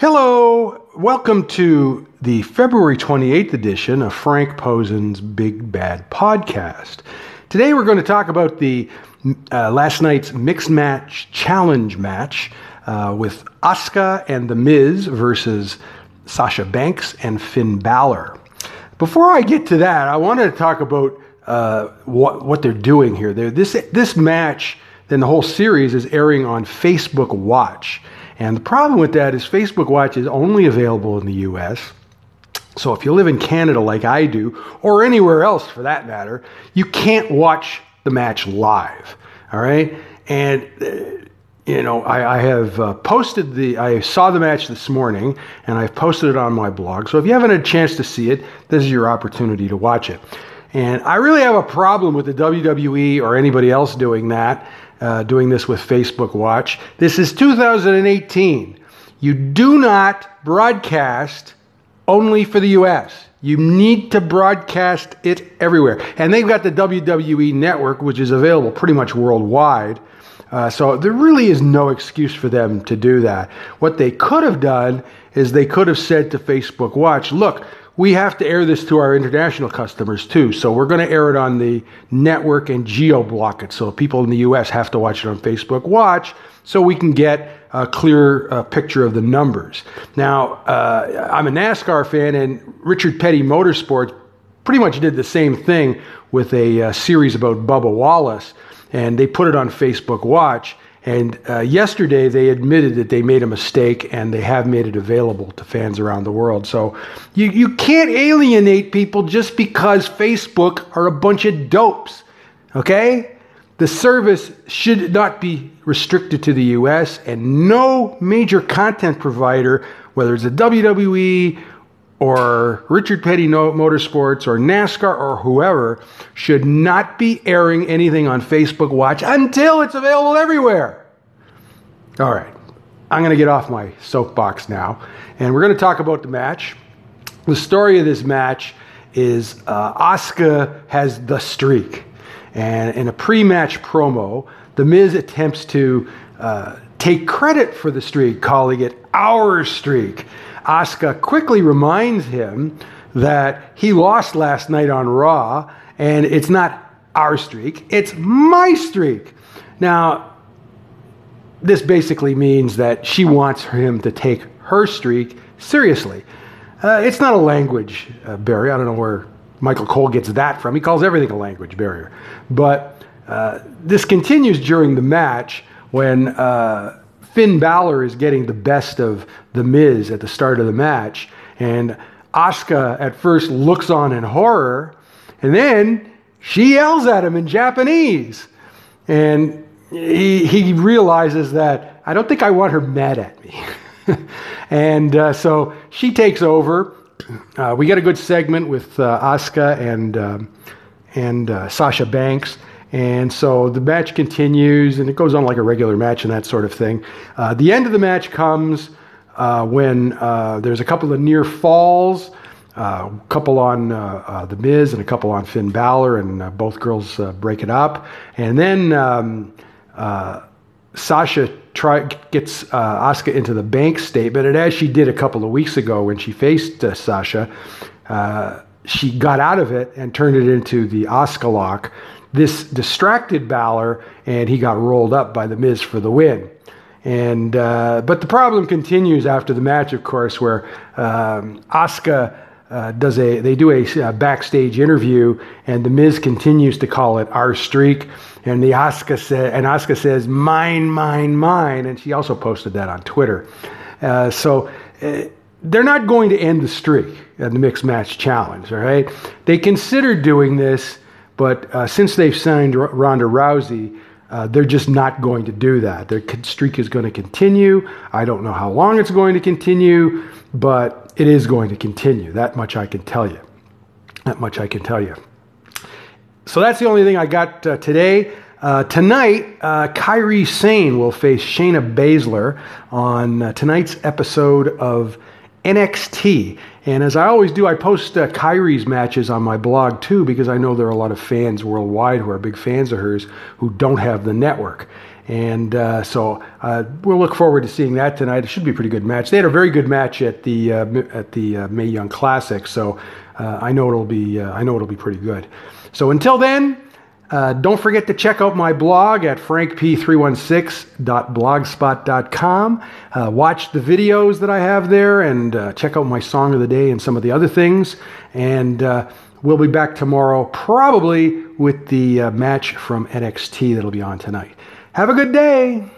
Hello, welcome to the February 28th edition of Frank Posen's Big Bad Podcast. Today we're going to talk about the uh, last night's mixed match challenge match uh, with Asuka and The Miz versus Sasha Banks and Finn Balor. Before I get to that, I wanted to talk about uh, what what they're doing here. They're, this this match, then the whole series is airing on Facebook Watch. And the problem with that is Facebook Watch is only available in the US. So if you live in Canada like I do, or anywhere else for that matter, you can't watch the match live. All right? And, uh, you know, I, I have uh, posted the, I saw the match this morning and I've posted it on my blog. So if you haven't had a chance to see it, this is your opportunity to watch it. And I really have a problem with the WWE or anybody else doing that uh, doing this with Facebook Watch. This is 2018. You do not broadcast only for the US. You need to broadcast it everywhere. And they've got the WWE network, which is available pretty much worldwide. Uh, so there really is no excuse for them to do that. What they could have done is they could have said to Facebook Watch, look, we have to air this to our international customers too. So we're going to air it on the network and geo block it. So people in the US have to watch it on Facebook Watch so we can get a clear uh, picture of the numbers. Now, uh, I'm a NASCAR fan, and Richard Petty Motorsports pretty much did the same thing with a uh, series about Bubba Wallace, and they put it on Facebook Watch. And uh, yesterday they admitted that they made a mistake and they have made it available to fans around the world. So you, you can't alienate people just because Facebook are a bunch of dopes. Okay? The service should not be restricted to the US, and no major content provider, whether it's a WWE or Richard Petty Motorsports or NASCAR or whoever should not be airing anything on Facebook Watch until it's available everywhere. All right, I'm going to get off my soapbox now, and we're going to talk about the match. The story of this match is uh, Asuka has the streak, and in a pre-match promo, The Miz attempts to uh, take credit for the streak, calling it our streak. Asuka quickly reminds him that he lost last night on Raw, and it's not our streak, it's my streak. Now, this basically means that she wants him to take her streak seriously. Uh, it's not a language uh, barrier. I don't know where Michael Cole gets that from. He calls everything a language barrier. But uh, this continues during the match when uh, Finn Balor is getting the best of The Miz at the start of the match. And Asuka at first looks on in horror, and then she yells at him in Japanese. And he, he realizes that I don't think I want her mad at me. and uh, so she takes over. Uh, we get a good segment with uh, Asuka and, um, and uh, Sasha Banks. And so the match continues and it goes on like a regular match and that sort of thing. Uh, the end of the match comes uh, when uh, there's a couple of near falls, uh, a couple on uh, uh, The Miz and a couple on Finn Balor, and both girls break it up. And then um, Sasha try, gets Asuka into the bank statement, and as she did a couple of weeks ago when she faced Sasha, she got out of it and turned it into the Asuka lock this distracted Balor, and he got rolled up by The Miz for the win. And uh, but the problem continues after the match, of course, where um, Asuka uh, does a they do a, a, backstage interview, and the Miz continues to call it our streak, and the Asuka and Asuka says mine, mine, mine, and she also posted that on Twitter. Uh, so. Uh, they're not going to end the streak at the mixed match challenge, all right? They considered doing this but uh, since they've signed R- Ronda Rousey, uh, they're just not going to do that. Their streak is going to continue. I don't know how long it's going to continue, but it is going to continue. That much I can tell you. That much I can tell you. So that's the only thing I got uh, today. Uh, tonight, uh, Kairi Sane will face Shayna Baszler on uh, tonight's episode of NXT. And as I always do, I post uh, Kairi's matches on my blog too, because I know there are a lot of fans worldwide who are big fans of hers who don't have the network. And uh, so uh, we'll look forward to seeing that tonight. It should be a pretty good match. They had a very good match at the uh, at the uh, Mae Young Classic, so uh, I know it'll be I know it'll be pretty good. So until then, Uh, don't forget to check out my blog at frankp316.blogspot.com. Uh, watch the videos that I have there, and uh, check out my song of the day and some of the other things. And we'll be back tomorrow, probably with the match from NXT that'll be on tonight. Have a good day.